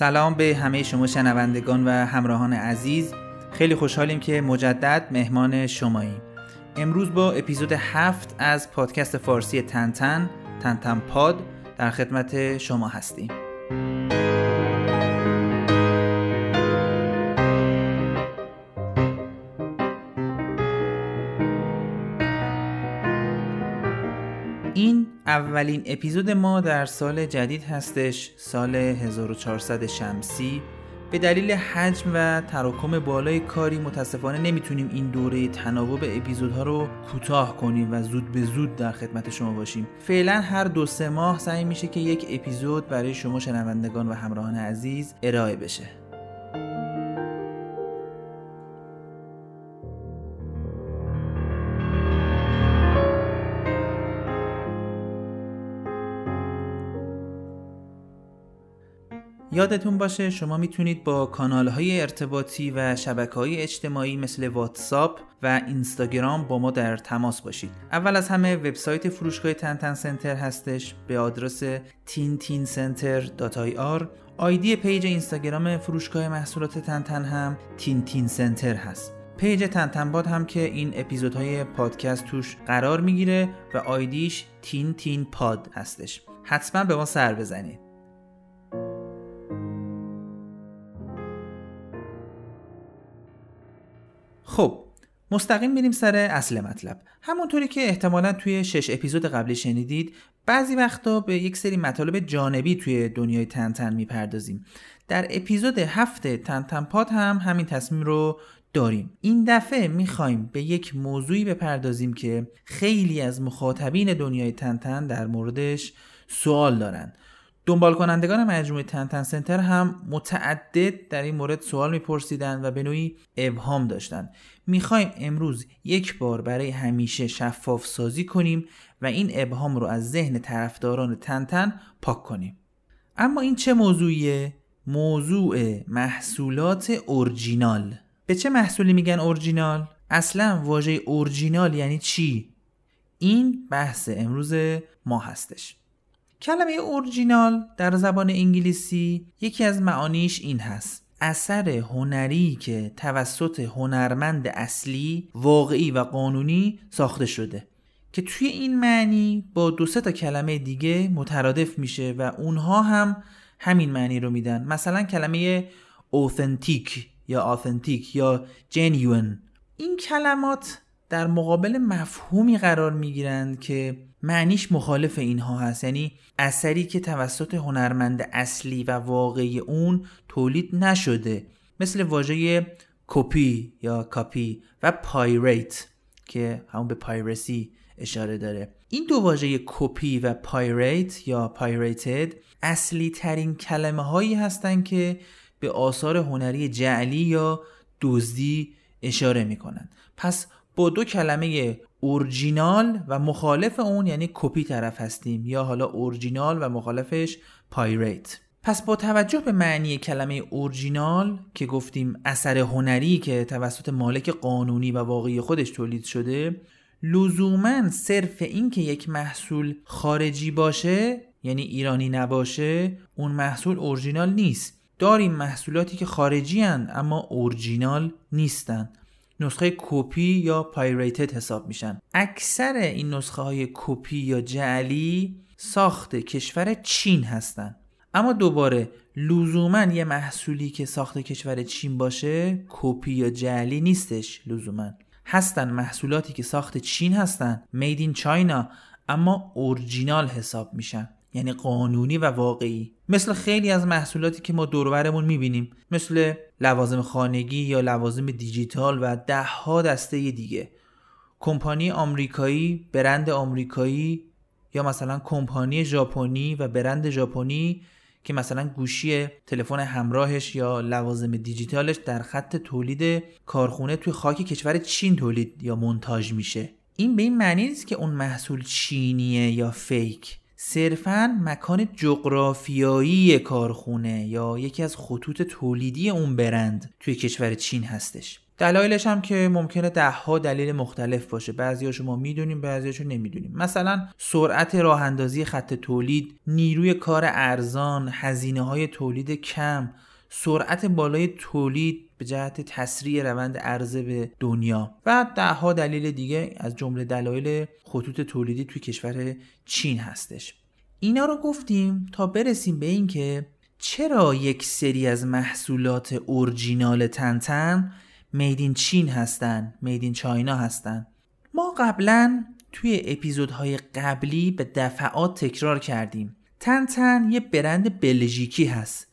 سلام به همه شما شنوندگان و همراهان عزیز. خیلی خوشحالیم که مجدد مهمان شماییم. امروز با اپیزود هفت از پادکست فارسی تنتن تنتن پاد در خدمت شما هستیم. اولین اپیزود ما در سال جدید هستش سال 1400 شمسی. به دلیل حجم و تراکم بالای کاری متاسفانه نمی‌تونیم این دوره تناوب اپیزودها رو کوتاه کنیم و زود به زود در خدمت شما باشیم. فعلا هر دو سه ماه سعی میشه که یک اپیزود برای شما شنوندگان و همراهان عزیز ارائه بشه. یادتون باشه شما می‌تونید با کانال های ارتباطی و شبکه های اجتماعی مثل واتساپ و اینستاگرام با ما در تماس باشید. اول از همه وبسایت فروشگاه تنتن سنتر هستش به آدرس tintincenter.ir آیدی پیج اینستاگرام فروشگاه محصولات تنتن هم تین سنتر هست. پیج تنتن پاد هم که این اپیزودهای پادکست توش قرار می‌گیره و آیدیش تین تین پاد هستش. حتما به ما سر بزنید. خب مستقیم میریم سر اصل مطلب. همونطوری که احتمالا توی شش اپیزود قبلی شنیدید بعضی وقتا به یک سری مطالب جانبی توی دنیای تنتن می‌پردازیم. در اپیزود هفت تنتن پاد هم همین تصمیم رو داریم. این دفعه می‌خوایم به یک موضوعی بپردازیم که خیلی از مخاطبین دنیای تنتن در موردش سوال دارن. دنبال کنندگان مجموعه تنتن سنتر هم متعدد در این مورد سوال میپرسیدن و به نوعی ابهام داشتن می‌خوایم امروز یک بار برای همیشه شفاف سازی کنیم و این ابهام رو از ذهن طرفداران تنتن پاک کنیم اما این چه موضوعیه؟ موضوع محصولات اورجینال به چه محصولی میگن اورجینال؟ اصلا واژه اورجینال یعنی چی؟ این بحث امروز ما هستش کلمه اورجینال در زبان انگلیسی یکی از معانیش این هست. اثر هنری که توسط هنرمند اصلی واقعی و قانونی ساخته شده. که توی این معنی با دو تا کلمه دیگه مترادف میشه و اونها هم همین معنی رو میدن. مثلا کلمه authentic یا authentic یا genuine این کلمات در مقابل مفهومی قرار می‌گیرند که معنیش مخالف اینها هست. یعنی اثری که توسط هنرمند اصلی و واقعی اون تولید نشده. مثل واژه کپی یا کاپی و pirate که همون به piracy اشاره داره. این دو واژه کپی و pirate یا pirated اصلی ترین کلمه هایی هستند که به آثار هنری جعلی یا دزدی اشاره می کنند پس دو کلمه اورجینال و مخالف اون یعنی کپی طرف هستیم یا حالا اورجینال و مخالفش pirate پس با توجه به معنی کلمه اورجینال که گفتیم اثر هنری که توسط مالک قانونی و واقعی خودش تولید شده لزوما صرف این که یک محصول خارجی باشه یعنی ایرانی نباشه اون محصول اورجینال نیست. داریم محصولاتی که خارجی هن اما اورجینال نیستن. نسخه کپی یا pirated حساب میشن. اکثر این نسخه های کپی یا جعلی ساخت کشور چین هستن. اما دوباره لزوما یه محصولی که ساخت کشور چین باشه کپی یا جعلی نیستش لزوما. هستن محصولاتی که ساخت چین هستن مید این چاینا اما اورجینال حساب میشن. یعنی قانونی و واقعی. مثل خیلی از محصولاتی که ما دوربرمون می‌بینیم. مثل لوازم خانگی یا لوازم دیجیتال و ده ها دسته دیگه. کمپانی آمریکایی برند آمریکایی یا مثلا کمپانی ژاپنی و برند ژاپنی که مثلا گوشی تلفن همراهش یا لوازم دیجیتالش در خط تولید کارخونه توی خاک کشور چین تولید یا منتاج میشه. این به این معنی نیست که اون محصول چینیه یا فیک. صرفا مکان جغرافیایی کارخونه یا یکی از خطوط تولیدی اون برند توی کشور چین هستش. دلایلش هم که ممکنه ده ها دلیل مختلف باشه. بعضی شما می‌دونیم بعضیاشو نمی‌دونیم. مثلا سرعت راه اندازی خط تولید نیروی کار ارزان هزینه های تولید کم سرعت بالای تولید به جهت تسریع روند عرضه به دنیا و ده ها دلیل دیگه از جمله دلایل خطوط تولیدی توی کشور چین هستش. اینا رو گفتیم تا برسیم به اینکه چرا یک سری از محصولات اورجینال تنتن میدین چین هستن میدین چاینا هستن. ما قبلا توی اپیزودهای قبلی به دفعات تکرار کردیم. تنتن یه برند بلژیکی هست.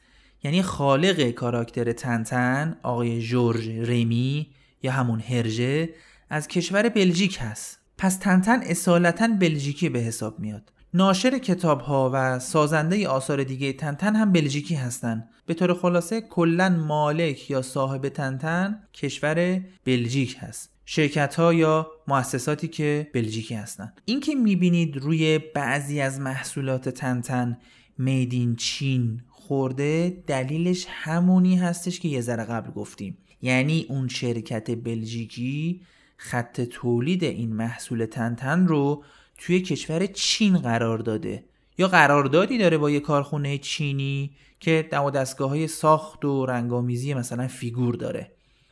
یعنی خالق کاراکتر تنتن آقای جورج رمی یا همون هرژه از کشور بلژیک هست پس تنتن اصالتا بلژیکی به حساب میاد ناشر کتاب ها و سازنده آثار دیگه تنتن هم بلژیکی هستند. به طور خلاصه کلا مالک یا صاحب تنتن کشور بلژیک هست. شرکت ها یا مؤسساتی که بلژیکی هستند. این که می‌بینید روی بعضی از محصولات تنتن میدین چین خورده دلیلش همونی هستش که یه ذره قبل گفتیم. یعنی اون شرکت بلژیکی خط تولید این محصول تنتن رو توی کشور چین قرار داده. یا قراردادی داره با یه کارخونه چینی که دم دستگاه های ساخت و رنگامیزی مثلا فیگور داره.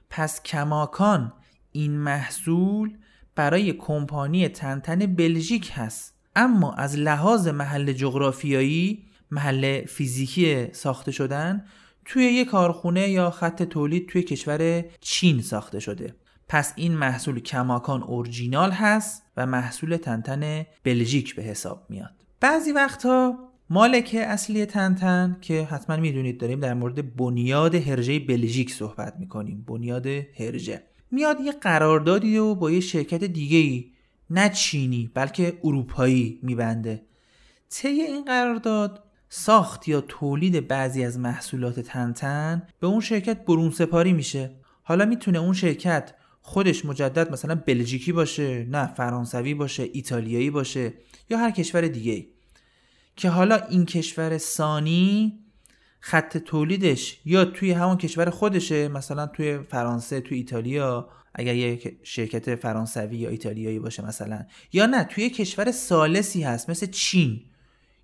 پس کماکان این محصول برای کمپانی تنتن بلژیک هست. اما از لحاظ محل جغرافیایی محل فیزیکی ساخته شدن توی یه کارخونه یا خط تولید توی کشور چین ساخته شده. پس این محصول کماکان اورجینال هست و محصول تنتن بلژیک به حساب میاد. بعضی وقتها مالک اصلی تنتن که حتما می‌دونید داریم در مورد بنیاد هرژه بلژیک صحبت می‌کنیم. بنیاد هرژه. میاد یه قراردادی رو با یه شرکت دیگه ای نه چینی بلکه اروپایی میبنده. طی این قرارداد ساخت یا تولید بعضی از محصولات تنتن به اون شرکت برون سپاری میشه. حالا می‌تونه اون شرکت خودش مجدد مثلا بلژیکی باشه نه فرانسوی باشه ایتالیایی باشه یا هر کشور دیگه که حالا این کشور سانی خط تولیدش یا توی همون کشور خودشه مثلا توی فرانسه توی ایتالیا اگر یک شرکت فرانسوی یا ایتالیایی باشه مثلا. یا نه توی کشور سالسی هست مثل چین.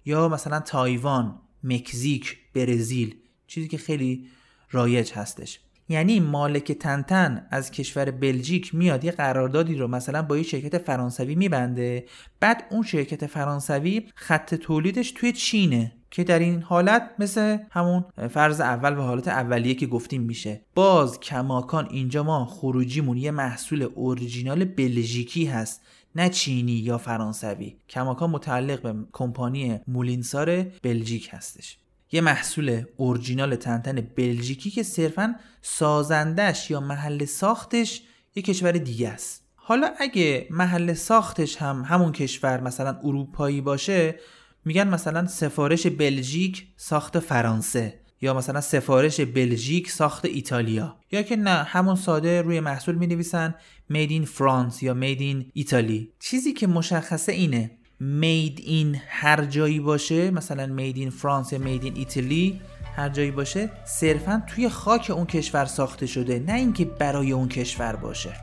یا مثلا تایوان مکزیک برزیل چیزی که خیلی رایج هستش. یعنی مالک تنتن از کشور بلژیک میاد یه قراردادی رو مثلا با یه شرکت فرانسوی میبنده. بعد اون شرکت فرانسوی خط تولیدش توی چینه که در این حالت مثل همون فرض اول و حالت اولیه که گفتیم میشه. باز کماکان اینجا ما خروجیمون یه محصول اورجینال بلژیکی هست نه چینی یا فرانسوی. کماکان متعلق به کمپانی مولینسار بلژیک هستش. یه محصول اورجینال تنتن بلژیکی که صرفا سازندش یا محل ساختش یه کشور دیگه است. حالا اگه محل ساختش هم همون کشور مثلا اروپایی باشه میگن مثلا سفارش بلژیک ساخت فرانسه. یا مثلا سفارش بلژیک ساخت ایتالیا. یا که نه همون ساده روی محصول می نویسن made in France یا made in ایتالی چیزی که مشخصه اینه made in هر جایی باشه مثلا made in France یا made in ایتالی هر جایی باشه صرفا توی خاک اون کشور ساخته شده نه اینکه برای اون کشور باشه.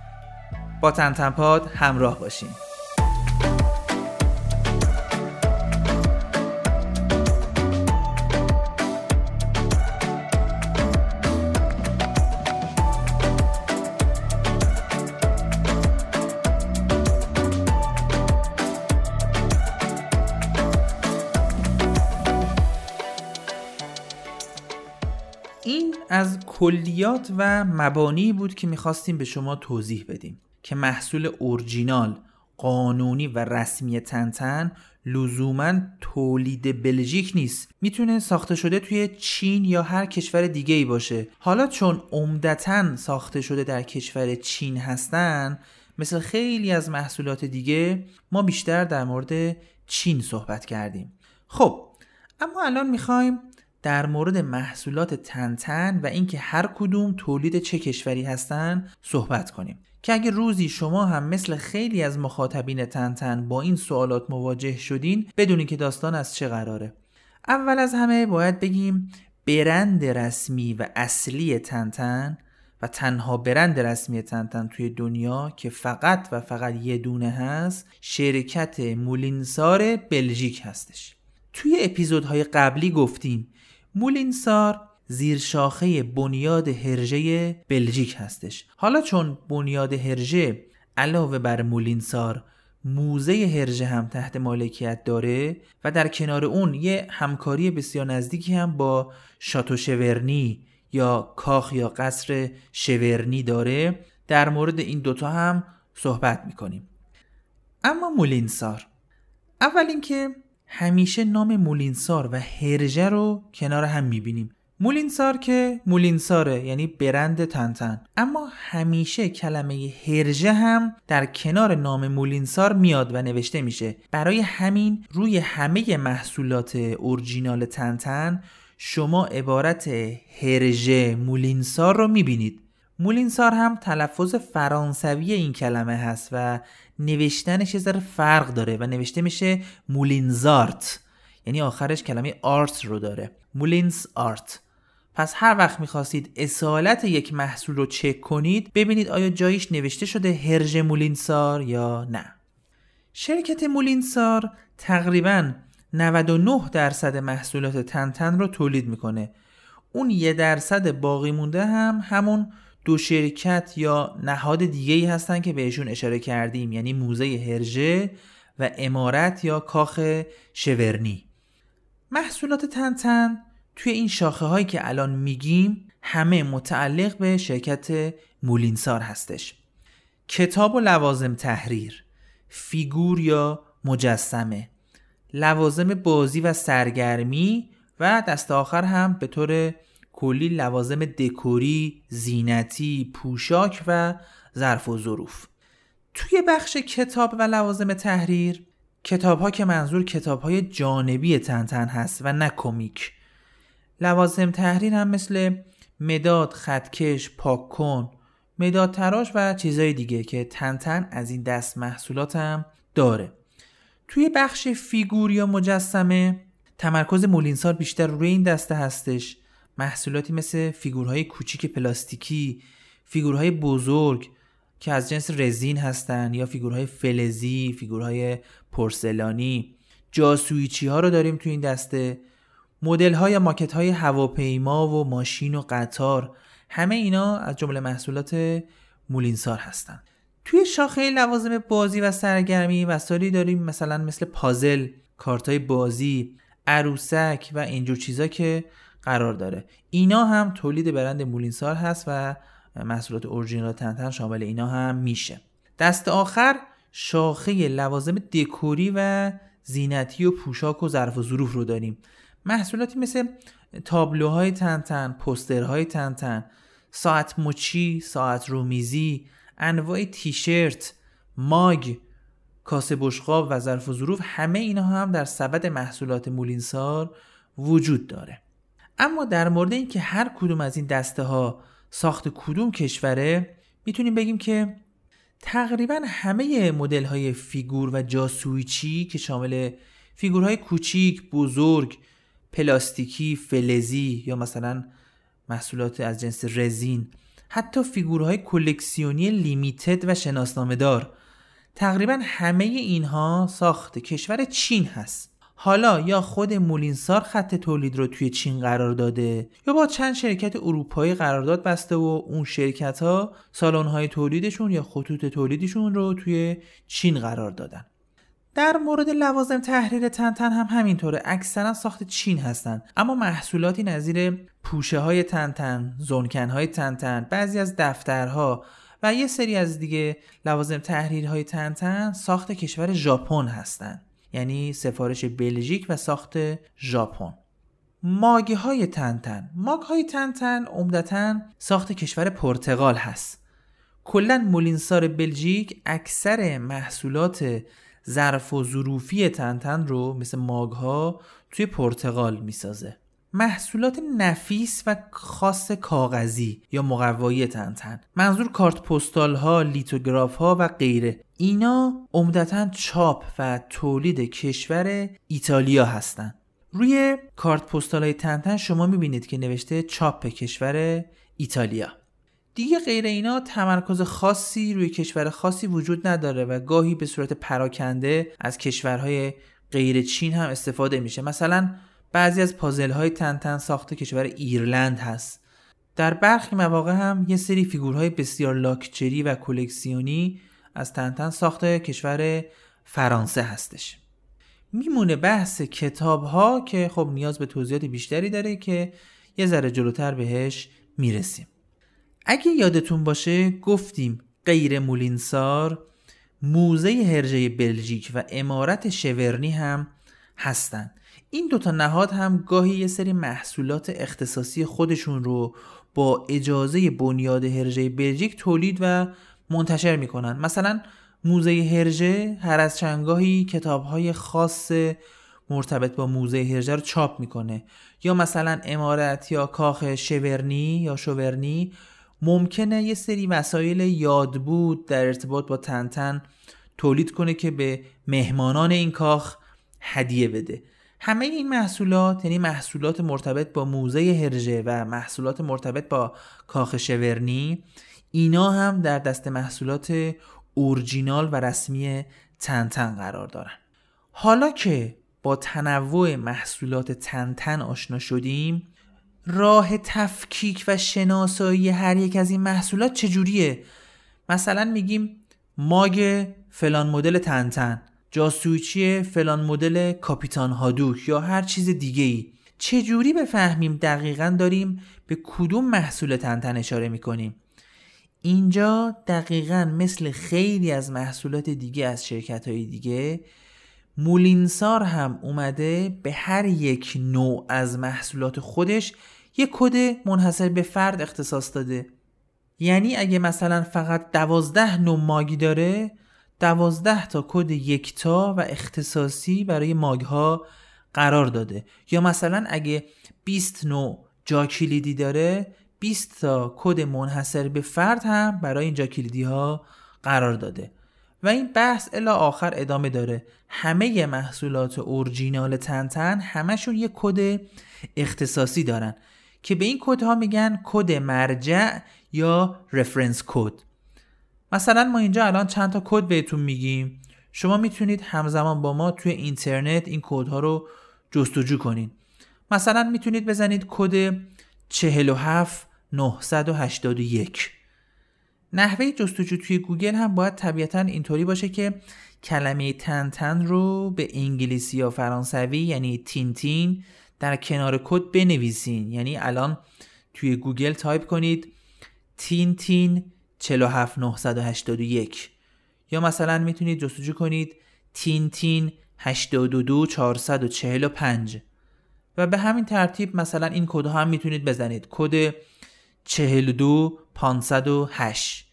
با تنتنپاد همراه باشین. کلیات و مبانی بود که می‌خواستیم به شما توضیح بدیم که محصول اورجینال قانونی و رسمی تنتن لزوما تولید بلژیک نیست. می‌تونه ساخته شده توی چین یا هر کشور دیگه ای باشه. حالا چون عمدتا ساخته شده در کشور چین هستن مثل خیلی از محصولات دیگه ما بیشتر در مورد چین صحبت کردیم. خب اما الان می‌خوایم در مورد محصولات تنتن و اینکه هر کدوم تولید چه کشوری هستن صحبت کنیم. که اگه روزی شما هم مثل خیلی از مخاطبین تنتن با این سوالات مواجه شدین بدونین که داستان از چه قراره. اول از همه باید بگیم برند رسمی و اصلی تنتن و تنها برند رسمی تنتن توی دنیا که فقط و فقط یه دونه هست شرکت مولینسار بلژیک هستش. توی اپیزودهای قبلی گفتیم مولینسار زیر شاخه بنیاد هرژه بلژیک هستش. حالا چون بنیاد هرژه علاوه بر مولینسار موزه هرژه هم تحت مالکیت داره و در کنار اون یه همکاری بسیار نزدیکی هم با شاتو شورنی یا کاخ یا قصر شورنی داره در مورد این دوتا هم صحبت می‌کنیم. اما مولینسار اول اینکه همیشه نام مولینسار و هرژه رو کنار هم می‌بینیم. مولینسار که مولینساره یعنی برند تنتن. اما همیشه کلمه هرژه هم در کنار نام مولینسار میاد و نوشته میشه. برای همین روی همه محصولات اورجینال تنتن شما عبارت هرژه مولینسار رو می‌بینید. مولینسار هم تلفظ فرانسوی این کلمه هست و نوشتنش یه ذره فرق داره و نوشته میشه مولینزارت. یعنی آخرش کلمه آرت رو داره. مولینز آرت. پس هر وقت می‌خواستید اصالت یک محصول رو چک کنید ببینید آیا جایش نوشته شده هرژ مولینسار یا نه. شرکت مولینسار تقریبا 99 درصد محصولات تنتن رو تولید می‌کنه. اون یه درصد باقی مونده هم همون دو شرکت یا نهاد دیگه ای هستن که بهشون اشاره کردیم یعنی موزه هرژه و امارت یا کاخ شورنی. محصولات تنتن توی این شاخه هایی که الان میگیم همه متعلق به شرکت مولینسار هستش. کتاب و لوازم تحریر فیگور یا مجسمه لوازم بازی و سرگرمی و دست آخر هم به طور کلی لوازم دکوری، زینتی، پوشاک و ظرف و ظروف. توی بخش کتاب و لوازم تحریر کتاب ها که منظور کتاب های جانبی تنتن هست و نه کمیک. لوازم تحریر هم مثل مداد، خطکش، پاک کن، مداد تراش و چیزهای دیگه که تنتن از این دست محصولات هم داره. توی بخش فیگور یا مجسمه تمرکز مولینسار بیشتر روی این دسته هستش. محصولاتی مثل فیگورهای کوچیک پلاستیکی فیگورهای بزرگ که از جنس رزین هستن یا فیگورهای فلزی فیگورهای پرسلانی جاسویچی ها رو داریم توی این دسته. مدل های ماکت های هواپیما و ماشین و قطار همه اینا از جمله محصولات مولینسار هستن. توی شاخه لوازم بازی و سرگرمی وسایلی داریم مثلا مثل پازل کارتای بازی عروسک و اینجور چیزا که قرار داره. اینا هم تولید برند مولینسار هست و محصولات اورجینال تنتن شامل اینا هم میشه. دست آخر شاخه لوازم دکوری و زینتی و پوشاک و ظرف و ظروف رو داریم. محصولاتی مثل تابلوهای تنتن پوسترهای تنتن ساعت مچی ساعت رومیزی انواع تیشرت ماگ کاسه بشقاب و ظرف و ظروف همه اینا هم در سبد محصولات مولینسار وجود داره. اما در مورد اینکه هر کدوم از این دسته ها ساخت کدوم کشوره می‌تونیم بگیم که تقریبا همه مدل های فیگور و جاسویچی که شامل فیگورهای کوچیک، بزرگ، پلاستیکی، فلزی یا مثلا محصولات از جنس رزین حتی فیگورهای کلکسیونی limited و شناسنامه دار تقریبا همه اینها ساخت کشور چین هست. حالا یا خود مولینسار خط تولید رو توی چین قرار داده یا با چند شرکت اروپایی قرارداد بسته و اون شرکت ها سالن های تولیدشون یا خطوط تولیدشون رو توی چین قرار دادن. در مورد لوازم تحریر تنتن هم همینطوره. اکثرا ساخت چین هستند اما محصولاتی نظیر پوشه های تنتن زنکن های تنتن بعضی از دفترها و یه سری از دیگه لوازم های تنتن ساخت کشور ژاپن هستند یعنی سفارش بلژیک و ساخت ژاپن. ماگی های تنتن. ماگ های تنتن عمدتا ساخت کشور پرتغال هست. کلا مولینسار بلژیک اکثر محصولات ظرف و ظروفی تنتن رو مثل ماگ ها توی پرتغال می‌سازه. محصولات نفیس و خاص کاغذی یا مقوایی تنتن. منظور کارت پستال ها لیتوگراف ها و غیره. اینا عمدتا چاپ و تولید کشور ایتالیا هستند روی کارت پستال های تنتن شما می‌بینید که نوشته چاپ کشور ایتالیا. دیگه غیر اینا تمرکز خاصی روی کشور خاصی وجود نداره و گاهی به صورت پراکنده از کشورهای غیر چین هم استفاده میشه. مثلا بعضی از پازل های تن ساخته کشور ایرلند هست. در برخی مواقع هم یه سری فیگورهای بسیار لاکچری و کلکسیونی از تنتن ساخته کشور فرانسه هستش. میمونه بحث کتاب ها که خب نیاز به توضیحات بیشتری داره که یه ذره جلوتر بهش می‌رسیم. اگه یادتون باشه گفتیم غیر مولینسار موزه هرژه بلژیک و امارت شورنی هم هستن. این دوتا نهاد هم گاهی یه سری محصولات اختصاصی خودشون رو با اجازه بنیاد هرژه بلژیک تولید و منتشر می‌کنن. مثلا موزه هرژه هر از چندگاهی کتاب های خاص مرتبط با موزه هرژه رو چاپ می‌کنه. یا مثلا امارت یا کاخ شورنی یا شورنی ممکنه یه سری وسایل یادبود در ارتباط با تنتن تولید کنه که به مهمانان این کاخ هدیه بده. همه این محصولات یعنی محصولات مرتبط با موزه هرژه و محصولات مرتبط با کاخ شورنی اینا هم در دست محصولات اورجینال و رسمی تنتن قرار دارن. حالا که با تنوع محصولات تنتن آشنا شدیم راه تفکیک و شناسایی هر یک از این محصولات چجوریه؟ مثلا میگیم ماگ فلان مدل تنتن. جاسویچی فلان مدل کاپیتان هادوک یا هر چیز دیگه ای چجوری بفهمیم دقیقا داریم به کدوم محصول تنتن اشاره می‌کنیم؟ اینجا دقیقا مثل خیلی از محصولات دیگه از شرکت های دیگه مولینسار هم اومده به هر یک نوع از محصولات خودش یک کد منحصر به فرد اختصاص داده. یعنی اگه مثلا فقط دوازده نوع ماگی داره دوازده تا کد یکتا و اختصاصی برای ماگ ها قرار داده. یا مثلا اگه 20 نوع جا کلیدی داره 20 تا کد منحصر به فرد هم برای این جا کلیدی ها قرار داده. و این بحث الا آخر ادامه داره. همه محصولات اورجینال تنتن همشون یه کد اختصاصی دارن که به این کد ها میگن کد مرجع یا reference code مثلا ما اینجا الان چند تا کد بهتون میگیم. شما می‌تونید همزمان با ما توی اینترنت این کد رو جستجو کنید مثلا می‌تونید بزنید کد 47 981 نحوه جستجو توی گوگل هم باید طبیعتا اینطوری باشه که کلمه تنتن رو به انگلیسی یا فرانسوی یعنی تین تین در کنار کد بنویسین. یعنی الان توی گوگل تایپ کنید تین تین 47981 یا مثلا می‌تونید جستجو کنید تین تین 82 445 و به همین ترتیب مثلا این کد هم می‌تونید بزنید. کد 42 508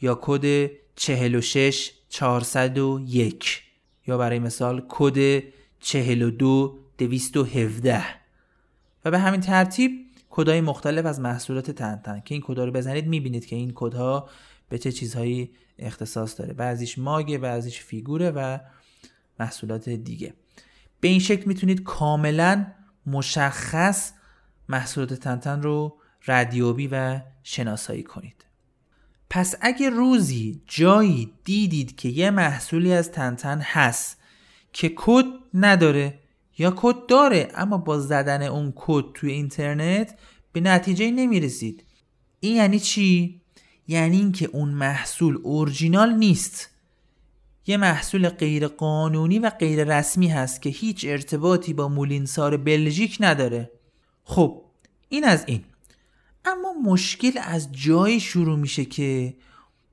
یا کد 46 401 یا برای مثال کد 42 217 و به همین ترتیب کدهای مختلف از محصولات تنتن که این کدا رو بزنید می‌بینید که این کدها به چه چیزهایی اختصاص داره. بعضیش ماگه بعضیش فیگوره و محصولات دیگه. به این شکل می‌تونید کاملا مشخص محصولات تنتن رو ردیابی و شناسایی کنید. پس اگه روزی جایی دیدید که یه محصولی از تنتن هست که کد نداره یا کد داره اما با زدن اون کد توی اینترنت به نتیجه نمی‌رسید. این یعنی چی؟ یعنی اینکه اون محصول اورجینال نیست. یه محصول غیر قانونی و غیر رسمی هست که هیچ ارتباطی با مولینسار بلژیک نداره. خب این از این. اما مشکل از جایی شروع میشه که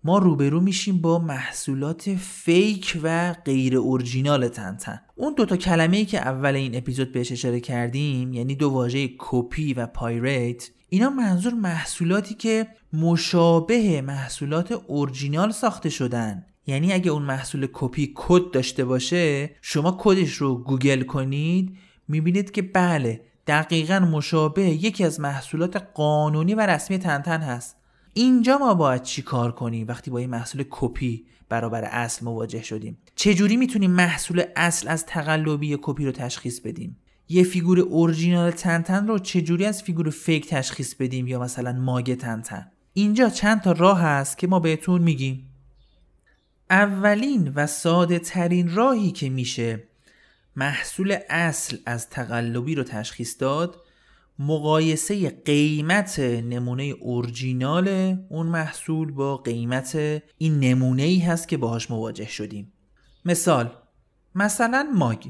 ما روبرو میشیم با محصولات fake و غیر اورجینال تنتن اون دوتا کلمه ای که اول این اپیزود بهش اشاره کردیم یعنی دو واژه کپی و pirate اینا منظور محصولاتی که مشابه محصولات اورجینال ساخته شدن. یعنی اگه اون محصول کپی کد داشته باشه شما کدش رو گوگل کنید می‌بینید که بله دقیقا مشابه یکی از محصولات قانونی و رسمی تنتن هست. اینجا ما باید چی کار کنیم وقتی با این محصول کپی برابر اصل مواجه شدیم؟ چجوری می‌تونیم محصول اصل از تقلبی کپی رو تشخیص بدیم؟ یه فیگور اورجینال تنتن رو چجوری از فیگور fake تشخیص بدیم یا مثلا ماگ تنتن؟ اینجا چند تا راه هست که ما بهتون میگیم. اولین و ساده ترین راهی که میشه محصول اصل از تقلبی رو تشخیص داد مقایسه قیمت نمونه اورجینال اون محصول با قیمت این نمونه ای هست که باهاش مواجه شدیم. مثال مثلا ماگ.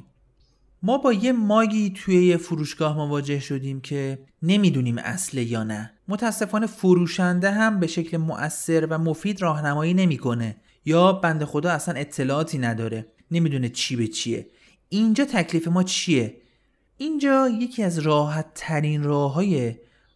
ما با یه ماگی توی یه فروشگاه مواجه شدیم که نمی‌دونیم اصله یا نه. متاسفانه فروشنده هم به شکل مؤثر و مفید راهنمایی نمی‌کنه یا بنده خدا اصلا اطلاعاتی نداره. نمی‌دونه چی به چیه. اینجا تکلیف ما چیه؟ اینجا یکی از راحت ترین راه های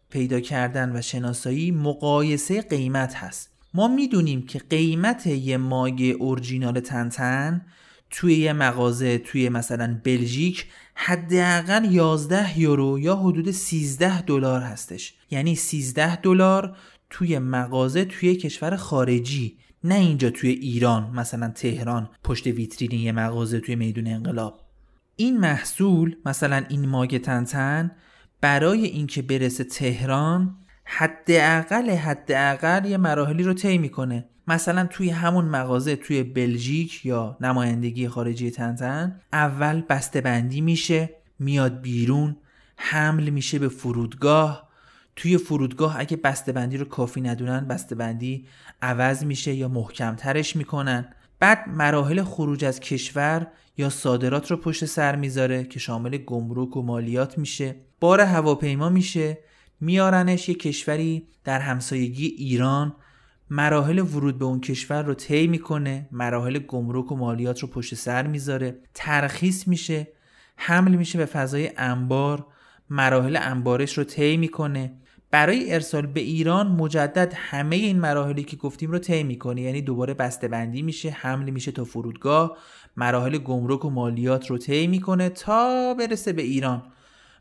پیدا کردن و شناسایی مقایسه قیمت هست. ما می‌دونیم که قیمت یه ماگ اورجینال تنتن توی یه مغازه توی مثلا بلژیک حداقل 11 یورو یا حدود 13 دلار هستش. یعنی 13 دلار توی مغازه توی کشور خارجی نه اینجا توی ایران مثلا تهران پشت ویترین یه مغازه توی میدون انقلاب. این محصول مثلا این ماگ تنتن برای اینکه برسه تهران حداقل حداقل یه مراحلی رو طی می‌کنه. مثلا توی همون مغازه توی بلژیک یا نمایندگی خارجی تنتن اول بسته بندی میشه میاد بیرون حمل میشه به فرودگاه. توی فرودگاه اگه بسته بندی رو کافی ندونن بسته بندی عوض میشه یا محکمترش می‌کنن. بعد مراحل خروج از کشور یا صادرات رو پشت سر می‌ذاره که شامل گمرک و مالیات میشه بار هواپیما میشه میارنش یه کشوری در همسایگی ایران. مراحل ورود به اون کشور رو طی می‌کنه مراحل گمرک و مالیات رو پشت سر می‌ذاره ترخیص میشه حمل میشه به فضای انبار مراحل انبارش رو طی می‌کنه. برای ارسال به ایران مجدد همه این مراحلی که گفتیم رو طی می‌کنه یعنی دوباره بندی میشه حمل میشه تا فرودگاه. مراحل گمرک و مالیات رو طی می‌کنه تا برسه به ایران.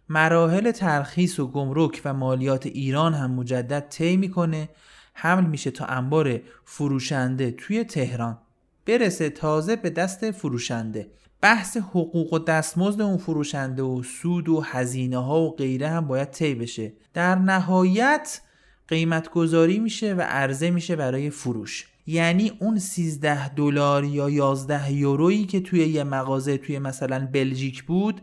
مراحل ترخیص و گمرک و مالیات ایران هم مجدد طی می‌کنه. حمل میشه تا انبار فروشنده توی تهران. برسه تازه به دست فروشنده. بحث حقوق و دستمزد اون فروشنده و سود و هزینه ها و غیره هم باید طی بشه. در نهایت قیمت گذاری میشه و عرضه میشه برای فروش. یعنی اون 13 دلار یا 11 یورویی که توی یه مغازه توی مثلا بلژیک بود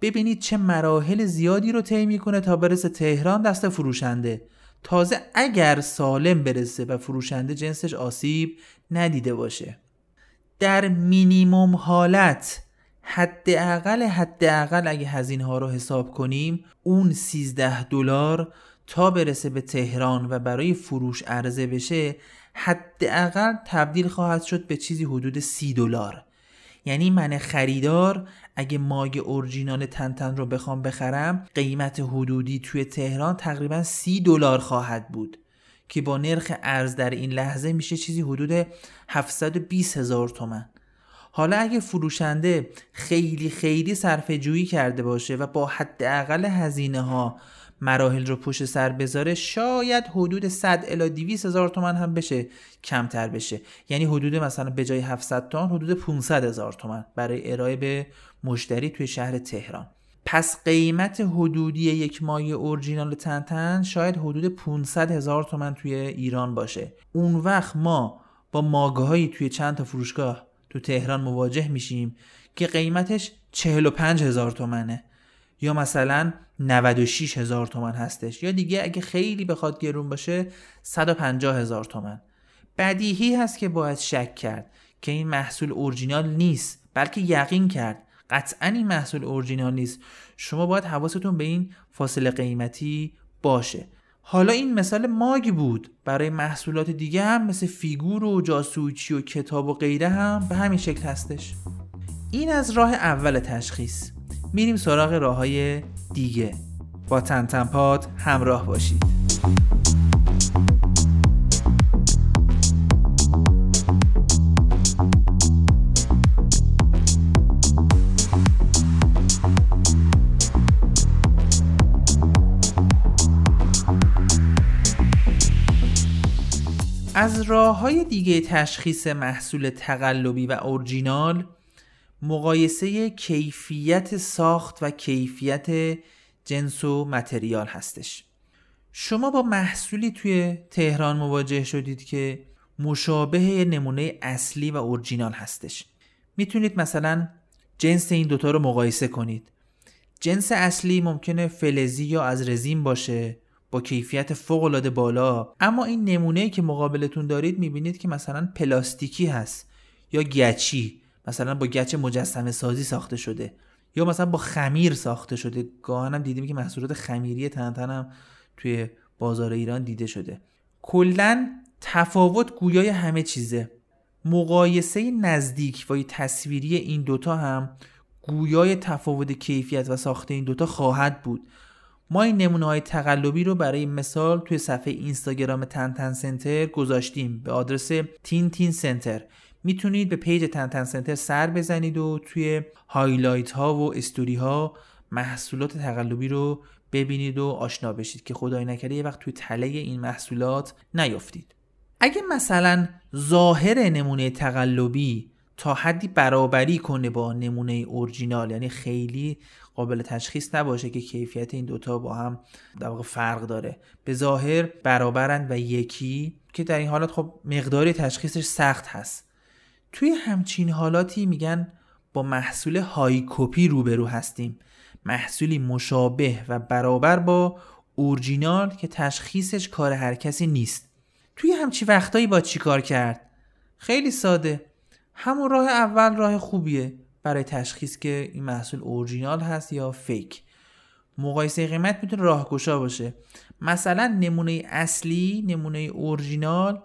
ببینید چه مراحل زیادی رو طی می‌کنه تا برسه تهران دست فروشنده. تازه اگر سالم برسه و فروشنده جنسش آسیب ندیده باشه. در مینیموم حالت حداقل حداقل اگه هزینه ها رو حساب کنیم اون 13 دلار تا برسه به تهران و برای فروش عرضه بشه حداقل تبدیل خواهد شد به چیزی حدود 30 دلار. یعنی من خریدار اگه ماگ اورجینال تنتن رو بخوام بخرم قیمت حدودی توی تهران تقریبا 30 دلار خواهد بود. که با نرخ ارز در این لحظه میشه چیزی حدود 720 هزار تومن. حالا اگه فروشنده خیلی خیلی صرفه جویی کرده باشه و با حداقل هزینه ها مراحل رو پشت سر بذاره شاید حدود 100 الی 200 هزار تومن هم بشه کمتر بشه. یعنی حدود مثلا به جای 700 تومن حدود 500 هزار تومن برای ارائه به مشتری توی شهر تهران. پس قیمت حدودی یک مایه اورجینال تنتن شاید حدود 500 هزار تومن توی ایران باشه. اون وقت ما با ماگهایی توی چند تا فروشگاه تو تهران مواجه میشیم که قیمتش 45 هزار تومنه. یا مثلا 96 هزار تومن هستش. یا دیگه اگه خیلی بخواد گرون باشه 150 هزار تومن. بدیهی هست که باید شک کرد که این محصول اورجینال نیست بلکه یقین کرد قطعا این محصول اورجینال نیست. شما باید حواستون به این فاصله قیمتی باشه. حالا این مثال ماگ بود. برای محصولات دیگه هم مثل فیگور و جاسوچی و کتاب و غیره هم به همین شکل هستش. این از راه اول تشخیص. میریم سراغ راه های دیگه. با تنتنپاد همراه باشید. از راه های دیگه تشخیص محصول تقلبی و اورجینال مقایسه کیفیت ساخت و کیفیت جنس و متریال هستش. شما با محصولی توی تهران مواجه شدید که مشابه نمونه اصلی و اورجینال هستش. می‌تونید مثلا جنس این دوتا رو مقایسه کنید. جنس اصلی ممکنه فلزی یا از رزین باشه. با کیفیت فوق العاده بالا. اما این نمونه که مقابلتون دارید می‌بینید که مثلا پلاستیکی هست یا گچی. مثلا با گچ مجسمه سازی ساخته شده. یا مثلا با خمیر ساخته شده. گاهن دیدیم که محصولات خمیری تنتن هم توی بازار ایران دیده شده. کلا تفاوت گویای همه چیزه. مقایسه نزدیک و تصویری این دوتا هم گویای تفاوت کیفیت و ساخت این دوتا خواهد بود. ما این نمونه های تقلبی رو برای مثال توی صفحه اینستاگرام تنتن سنتر گذاشتیم. به آدرس تین تین سنتر. می‌تونید به پیج تنتن سنتر سر بزنید و توی highlight ها و استوری ها محصولات تقلبی رو ببینید و آشنا بشید که خدای نکرده یه وقت توی تله این محصولات نیافتید. اگه مثلا ظاهر نمونه تقلبی تا حدی برابری کنه با نمونه اورجینال. یعنی خیلی قابل تشخیص نباشه که کیفیت این دوتا با هم در واقع فرق داره. به ظاهر برابرند و یکی که در این حالات خب مقداری تشخیصش سخت هست. توی همچین حالاتی میگن با محصول های کپی روبرو هستیم. محصولی مشابه و برابر با اورجینال که تشخیصش کار هر کسی نیست. توی همچی وقتایی با چی کار کرد؟ خیلی ساده. همون راه اول راه خوبیه برای تشخیص که این محصول اورجینال هست یا فیک. مقایسه قیمت می‌تونه راهگشا باشه. مثلا نمونه اصلی نمونه اورجینال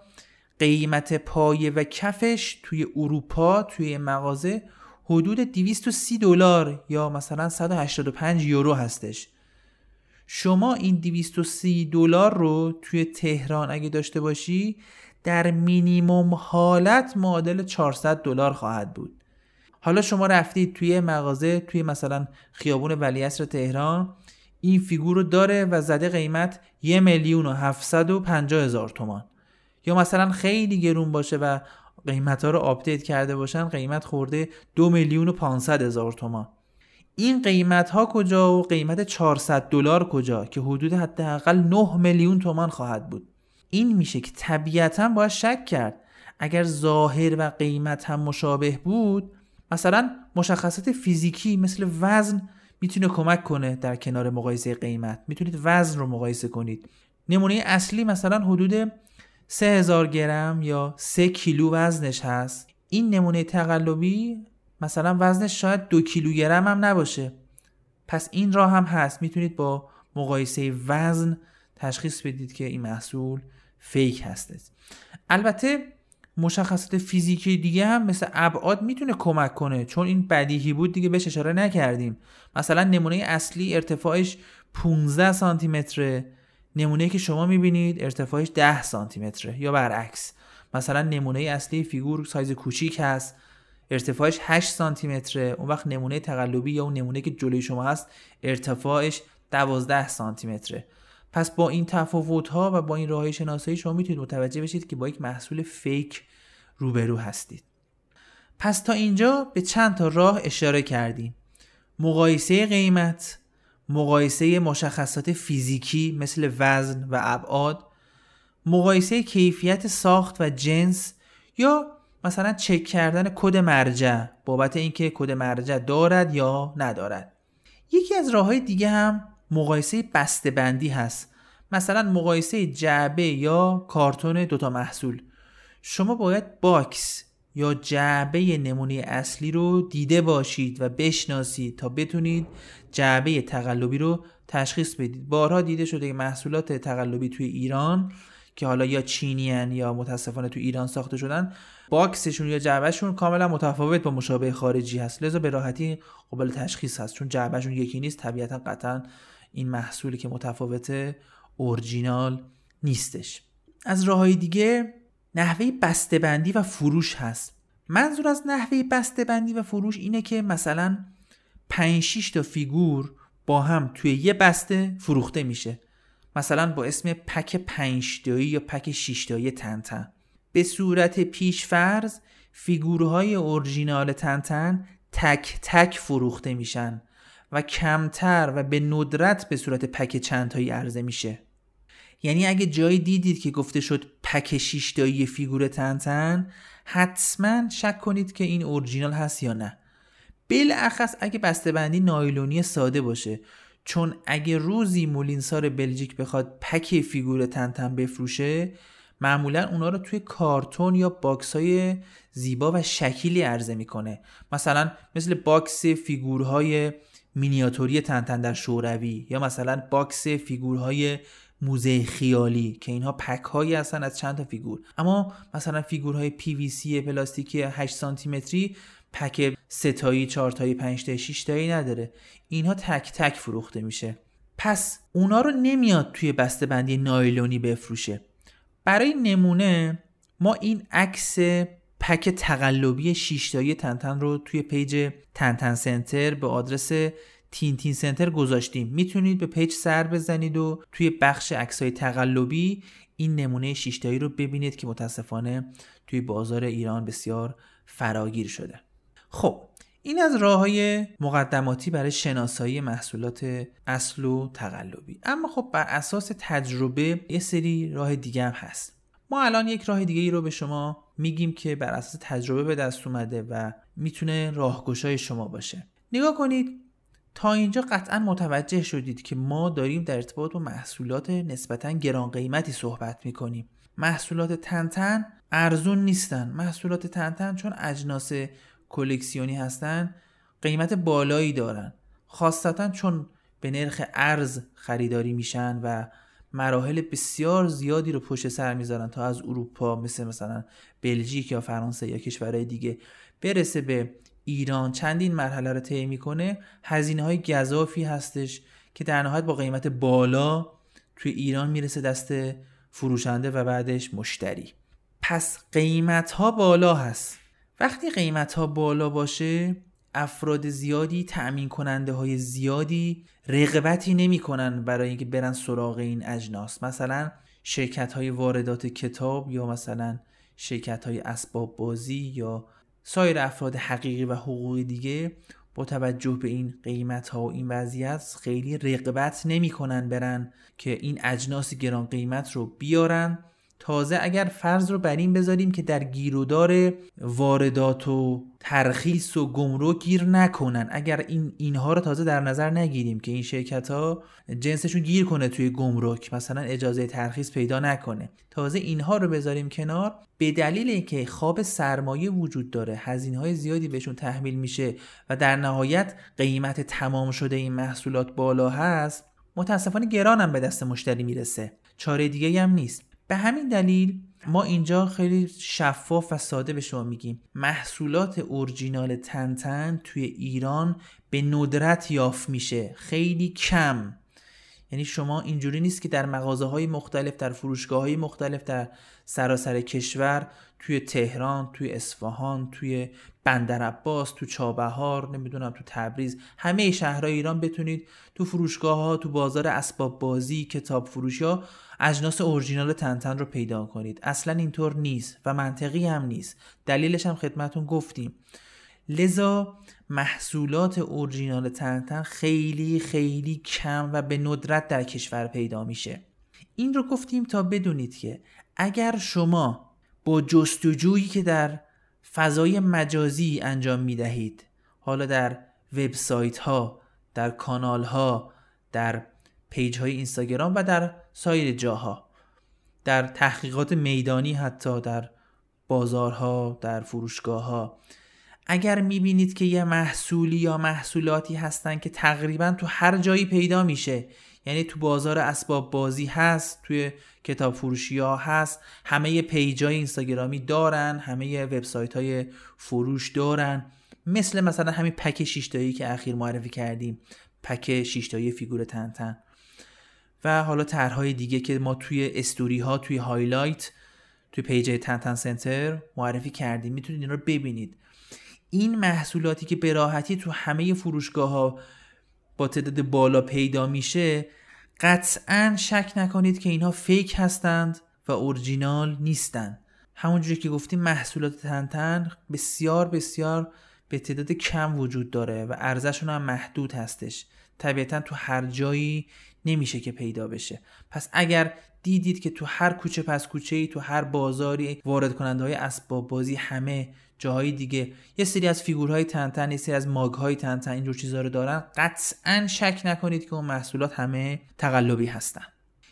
قیمت پایه و کفش توی اروپا توی مغازه حدود 230 دلار یا مثلا 185 یورو هستش. شما این 230 دلار رو توی تهران اگه داشته باشی در مینیموم حالت معادل 400 دلار خواهد بود. حالا شما رفتید توی مغازه توی مثلا خیابون ولیعصر تهران این فیگور رو داره و زده قیمت یه میلیون و هفتصد و هزار تومان. یا مثلا خیلی گرون باشه و قیمت ها رو update کرده باشن قیمت خورده دو میلیون و پانصد هزار تومان. این قیمت ها کجا و قیمت 400 دلار کجا که حدود حداقل 9 میلیون تومان خواهد بود؟ این میشه که طبیعتا باید شک کرد. اگر ظاهر و قیمت هم مشابه بود مثلا مشخصات فیزیکی مثل وزن می‌تونه کمک کنه در کنار مقایسه قیمت. می‌تونید وزن رو مقایسه کنید. نمونه اصلی مثلا حدود 3000 گرم یا 3 کیلو وزنش هست. این نمونه تقلبی مثلا وزنش شاید دو کیلوگرم هم نباشه. پس این راه هم هست. می‌تونید با مقایسه وزن تشخیص بدید که این محصول fake هسته البته مشخصات فیزیکی دیگه هم مثل ابعاد می‌تونه کمک کنه چون این بدیهی بود دیگه بهش اشاره نکردیم. مثلا نمونه اصلی ارتفاعش 15 سانتی متره نمونه که شما می‌بینید ارتفاعش 10 سانتی متره یا برعکس. مثلا نمونه اصلی فیگور سایز کوچیک هست ارتفاعش 8 سانتی متره اون وقت نمونه تقلبی یا اون نمونه که جلوی شما هست ارتفاعش 12 سانتی متره پس با این تفاوت ها و با این راه شناسایی شما می‌تونید متوجه بشید که با یک محصول فیک روبرو هستید. پس تا اینجا به چند تا راه اشاره کردیم. مقایسه قیمت مقایسه مشخصات فیزیکی مثل وزن و ابعاد مقایسه کیفیت ساخت و جنس یا مثلا چک کردن کد مرجع بابت اینکه کد مرجع دارد یا ندارد. یکی از راه های دیگه هم مقایسه بسته بندی هست. مثلا مقایسه جعبه یا کارتون دوتا محصول. شما باید box یا جعبه نمونه اصلی رو دیده باشید و بشناسید تا بتونید جعبه تقلبی رو تشخیص بدید. بارها دیده شده که محصولات تقلبی توی ایران که حالا یا چینیان یا متاسفانه تو ایران ساخته شدن box شون یا جعبهشون کاملا متفاوت با مشابه خارجی هست. لذا به راحتی قابل تشخیص هست چون جعبهشون یکی نیست طبیعتا قطعا این محصولی که متفاوت اورجینال نیستش. از راه دیگه نحوه بسته‌بندی و فروش هست. منظور از نحوه بسته‌بندی و فروش اینه که مثلا 5 6 تا فیگور با هم توی یه بسته فروخته میشه. مثلا با اسم پک 5 تایی یا پک 6 تایی تنتن. به صورت پیشفرض فیگورهای اورجینال تنتن تک تک فروخته میشن. و کمتر و به ندرت به صورت pack چند تایی عرضه میشه. یعنی اگه جایی دیدید که گفته شد pack شیشتایی فیگور تنتن حتما شک کنید که این اورجینال هست یا نه. بالاخص اگه بندی نایلونی ساده باشه چون اگه روزی مولینسار بلژیک بخواد pack فیگور تنتن بفروشه معمولا اونا رو توی کارتون یا box های زیبا و شکیلی عرضه می‌کنه. مثلا مثل box فیگورهای مینیاتوری تنتن در شوروی یا مثلا box فیگورهای موزه خیالی که اینها pack هایی هستن از چند تا فیگور. اما مثلا فیگورهای پی وی سی پلاستیکی 8 سانتی متری pack سه تایی 4 تایی 5 تایی 6 تایی نداره. اینها تک تک فروخته میشه. پس اونا رو نمیاد توی بسته بندی نایلونی بفروشه. برای نمونه ما این عکس pack تقلبی شیشتایی تنتن رو توی page تنتن سنتر به آدرس تین تین سنتر گذاشتیم. می‌تونید به page سر بزنید و توی بخش عکسای تقلبی این نمونه شیشتایی رو ببینید که متاسفانه توی بازار ایران بسیار فراگیر شده. خب این از راه های مقدماتی برای شناسایی محصولات اصل و تقلبی. اما خب بر اساس تجربه یه سری راه دیگه هم هست. ما الان یک راه دیگه ای رو به شما میگیم که بر اساس تجربه به دست اومده و می‌تونه راهگشای شما باشه. نگاه کنید تا اینجا قطعا متوجه شدید که ما داریم در ارتباط با محصولات نسبتا گران قیمتی صحبت می‌کنیم. محصولات تنتن ارزون نیستن. محصولات تنتن چون اجناس کلکسیونی هستن قیمت بالایی دارن. خاصتا چون به نرخ ارز خریداری میشن و مراحل بسیار زیادی رو پشت سر می‌ذارن تا از اروپا مثل مثلا بلژیک یا فرانسه یا کشورهای دیگه برسه به ایران. چندین مرحله رو طی می‌کنه. هزینه های گذافی هستش که در نهایت با قیمت بالا توی ایران می‌رسه دست فروشنده و بعدش مشتری. پس قیمت ها بالا هست. وقتی قیمت ها بالا باشه افراد زیادی تأمین کننده های زیادی رقبتی نمی کنن برای اینکه برن سراغ این اجناس. مثلا شرکت های واردات کتاب یا مثلا شرکت های اسباب بازی یا سایر افراد حقیقی و حقوقی دیگه با توجه به این قیمت ها و این وضعیت خیلی رقبت نمی کنن برن که این اجناس گران قیمت رو بیارن. تازه اگر فرض رو بر این بذاریم که در گیرودار واردات و ترخیص و گمرک گیر نکنن. اگر این اینها رو تازه در نظر نگیریم که این شرکت ها جنسشون گیر کنه توی گمرک مثلا اجازه ترخیص پیدا نکنه. تازه اینها رو بذاریم کنار. به دلیل اینکه خواب سرمایه وجود داره هزینه های زیادی بهشون تحمیل میشه و در نهایت قیمت تمام شده این محصولات بالا هست متاسفانه گرانم به دست مشتری می‌رسه. چاره دیگه هم نیست. به همین دلیل ما اینجا خیلی شفاف و ساده به شما میگیم. محصولات اورجینال تنتن توی ایران به ندرت یافت میشه. خیلی کم. یعنی شما اینجوری نیست که در مغازه های مختلف در فروشگاه های مختلف در سراسر کشور توی تهران توی اصفهان توی بندر عباس تو چابهار نمی‌دونم تو تبریز همه شهرهای ایران بتونید تو فروشگاه ها تو بازار اسباب بازی کتاب فروشی ها اجناس اورجینال تنتن رو پیدا کنید. اصلا اینطور نیست و منطقی هم نیست. دلیلش هم خدمتون گفتیم. لذا محصولات اورجینال تنتن خیلی خیلی کم و به ندرت در کشور پیدا میشه. این رو گفتیم تا بدونید که اگر شما با جستجویی که در فضای مجازی انجام می دهید حالا در وبسایت ها در کانال ها در پیج های اینستاگرام و در سایر جاها در تحقیقات میدانی حتی در بازارها در فروشگاه ها اگر می‌بینید که یه محصولی یا محصولاتی هستن که تقریبا تو هر جایی پیدا میشه یعنی تو بازار اسباب بازی هست توی کتاب فروشی ها هست همه پیجای اینستاگرامی دارن همه وبسایت های فروش دارن. مثل مثلا همین pack شیشتایی که اخیر معرفی کردیم pack شیشتایی فیگور تنتن و حالا طرحهای دیگه که ما توی استوری ها توی highlight توی page تنتن سنتر معرفی کردیم. می‌تونید این رو ببینید. این محصولاتی که به تو همه فروشگاه ها با تعداد بالا پیدا میشه قطعا شک نکنید که اینها fake هستند و اورجینال نیستند همونجوری که گفتیم محصولات تنتن بسیار بسیار به تعداد کم وجود داره و ارزششون هم محدود هستش. طبیعتا تو هر جایی نمیشه که پیدا بشه. پس اگر دیدید که تو هر کوچه پس کوچه ای تو هر بازاری وارد کننده های اسباب بازی همه جاهای دیگه یه سری از فیگورهای تنتن یه سری از ماگهای تنتن اینجور چیزا رو دارن قطعا شک نکنید که اون محصولات همه تقلبی هستن.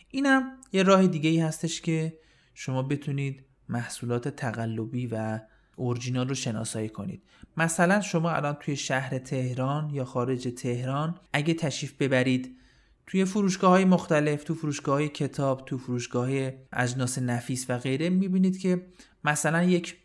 اینم یه راه دیگه ای هستش که شما بتونید محصولات تقلبی و اورجینال رو شناسایی کنید. مثلا شما الان توی شهر تهران یا خارج تهران اگه تشریف ببرید توی فروشگاه های مختلف تو فروشگاه های کتاب تو فروشگاه های اجناس نفیس و غیره می‌بینید که مثلا یک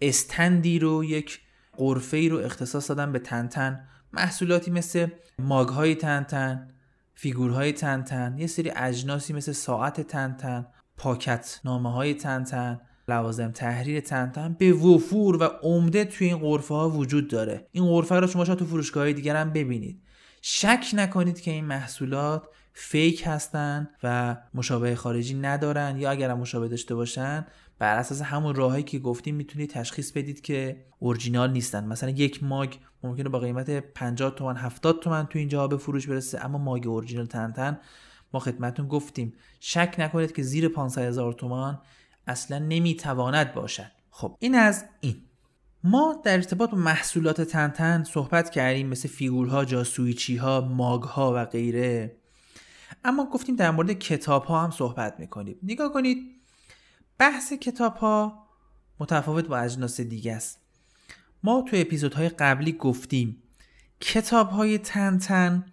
استندی رو یک قرفه رو اختصاص دادن به تنتن محصولاتی مثل ماگ های تنتن فیگورهای تنتن یه سری اجناسی مثل ساعت تنتن پاکت نامه های تنتن لوازم تحریر تنتن به وفور و عمده توی این قرفه ها وجود داره. این قرفه رو شما شاید تو فروشگاه دیگر هم ببینید. شک نکنید که این محصولات فیک هستن و مشابه خارجی ندارن یا اگر مشابه داشته باشن بر اساس همون راهی که گفتیم می‌تونید تشخیص بدید که اورجینال نیستن. مثلا یک ماگ ممکنه با قیمت 50 تومن 70 تومن تو اینجا به فروش برسه اما ماگ اورجینال تنتن ما خدمتون گفتیم. شک نکنید که زیر 500 هزار تومان اصلا نمی‌تواند باشد. خب این از این. ما در ارتباط با محصولات تنتن صحبت کردیم مثل فیگورها، جاسویچی ها، ماگ ها و غیره. اما گفتیم در مورد کتاب ها هم صحبت می‌کنیم. نگاه کنید بحث کتاب ها متفاوت با اجناس دیگه است. ما تو اپیزودهای قبلی گفتیم کتاب های تنتن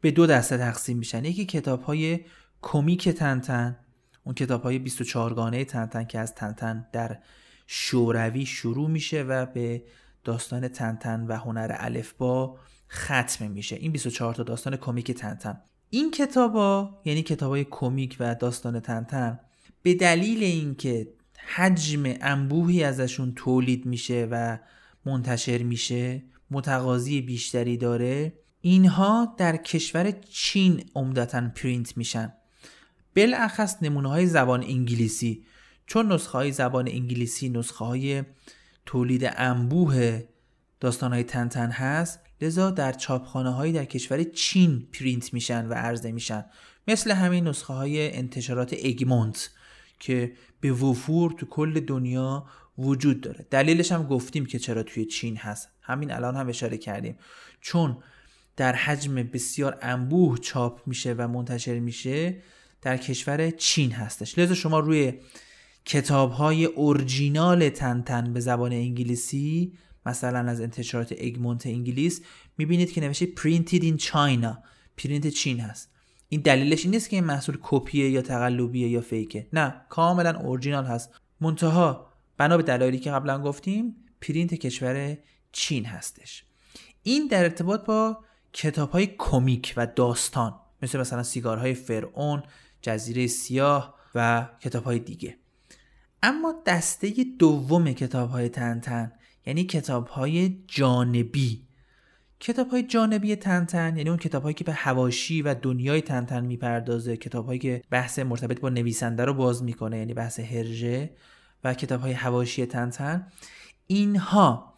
به دو دسته تقسیم میشن. یکی کتاب های کمیک تنتن اون کتاب های 24 گانه تنتن که از تنتن در شوروی شروع میشه و به داستان تنتن و هنر الفبا ختم میشه. این 24 تا داستان کمیک تنتن. این کتابا یعنی کتابای کمیک و داستان تنتن به دلیل اینکه حجم انبوهی ازشون تولید میشه و منتشر میشه متقاضی بیشتری داره اینها در کشور چین عمدتا پرینت میشن. بالاخص نمونه های زبان انگلیسی. چون نسخه های زبان انگلیسی نسخه های تولید انبوه داستان های تنتن هست لذا در چاپخانه هایی در کشور چین پرینت میشن و عرضه میشن. مثل همین نسخه های انتشارات اگمونت که به وفور تو کل دنیا وجود داره. دلیلش هم گفتیم که چرا توی چین هست. همین الان هم اشاره کردیم. چون در حجم بسیار انبوه چاپ میشه و منتشر میشه در کشور چین هستش. لذا شما روی کتاب های اورجینال تنتن به زبان انگلیسی مثلا از انتشارات اگمونت انگلیس می‌بینید که نوشته printed in China. پرینت چین هست. این دلیلش این نیست که این محصول کپیه یا تقلبیه یا fake ه. نه کاملا اورجینال هست. منتها بنا به دلایلی که قبلا گفتیم پرینت کشور چین هستش. این در ارتباط با کتاب های کمیک و داستان مثل مثلا سیگارهای فرعون جزیره سیاه و کتاب های دیگه. اما دسته دوم کتاب های تنتن یعنی کتاب های جانبی. کتاب های جانبی تنتن یعنی اون کتاب هایی که به هواشی و دنیای تنتن می‌پردازه کتاب هایی که بحث مرتبط با نویسنده رو باز می‌کنه یعنی بحث هرژه و کتاب های هواشی تنتن. اینها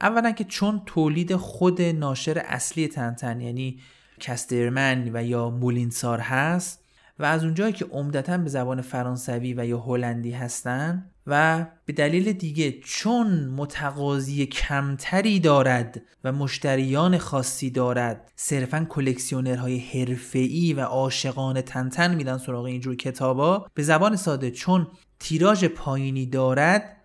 اولا که چون تولید خود ناشر اصلی تنتن یعنی کسترمن و یا مولینسار هست و از اونجایی که عمدتا به زبان فرانسوی و یا هلندی هستن و به دلیل دیگه چون متقاضی کمتری دارد و مشتریان خاصی دارد صرفا کلکسیونرهای حرفه‌ای و عاشقان تنتن میدن سراغ اینجور کتابا. به زبان ساده چون تیراژ پایینی دارد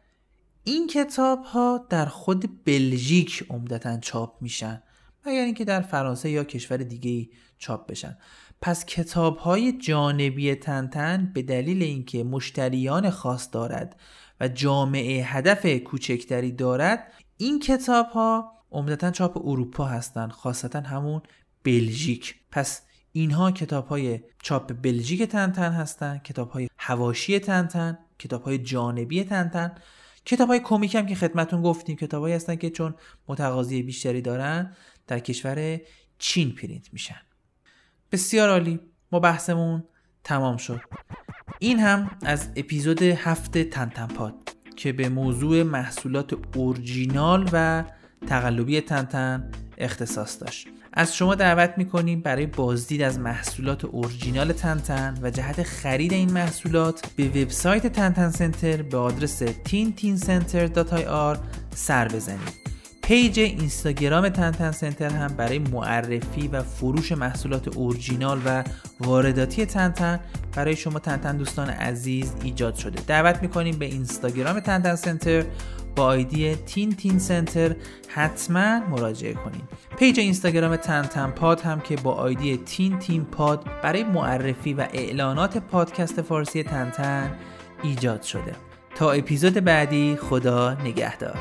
این کتاب ها در خود بلژیک عمدتا چاپ میشن مگر اینکه در فرانسه یا کشور دیگه چاپ بشن. پس کتاب های جانبی تنتن به دلیل اینکه مشتریان خاص دارد و جامعه هدف کوچکتری دارد این کتاب ها عمدتا چاپ اروپا هستند خاصتا همون بلژیک. پس اینها کتاب های چاپ بلژیک تنتن هستند کتاب های هواشی تنتن کتاب های جانبی تنتن. کتاب های کمیک هم که خدمتون گفتیم کتاب هستن که چون متقاضی بیشتری دارن در کشور چین پرینت میشن. بسیار عالی. ما بحثمون تمام شد. این هم از اپیزود هفته تنتنپاد که به موضوع محصولات اورجینال و تقلبی تنتن اختصاص داشت. از شما دعوت می‌کنیم برای بازدید از محصولات اورجینال تنتن و جهت خرید این محصولات به وبسایت تنتن سنتر به آدرس tintincenter.ir سر بزنید. پیج اینستاگرام تنتن سنتر هم برای معرفی و فروش محصولات اورجینال و وارداتی تنتن برای شما تنتن دوستان عزیز ایجاد شده. دعوت می‌کنیم به اینستاگرام تنتن سنتر با آیدی تین تین سنتر حتما مراجعه کنید پیج اینستاگرام تن پاد هم که با آیدی تین تین پاد برای معرفی و اعلانات پادکست فارسی تنتن ایجاد شده. تا اپیزود بعدی خدا نگهدار.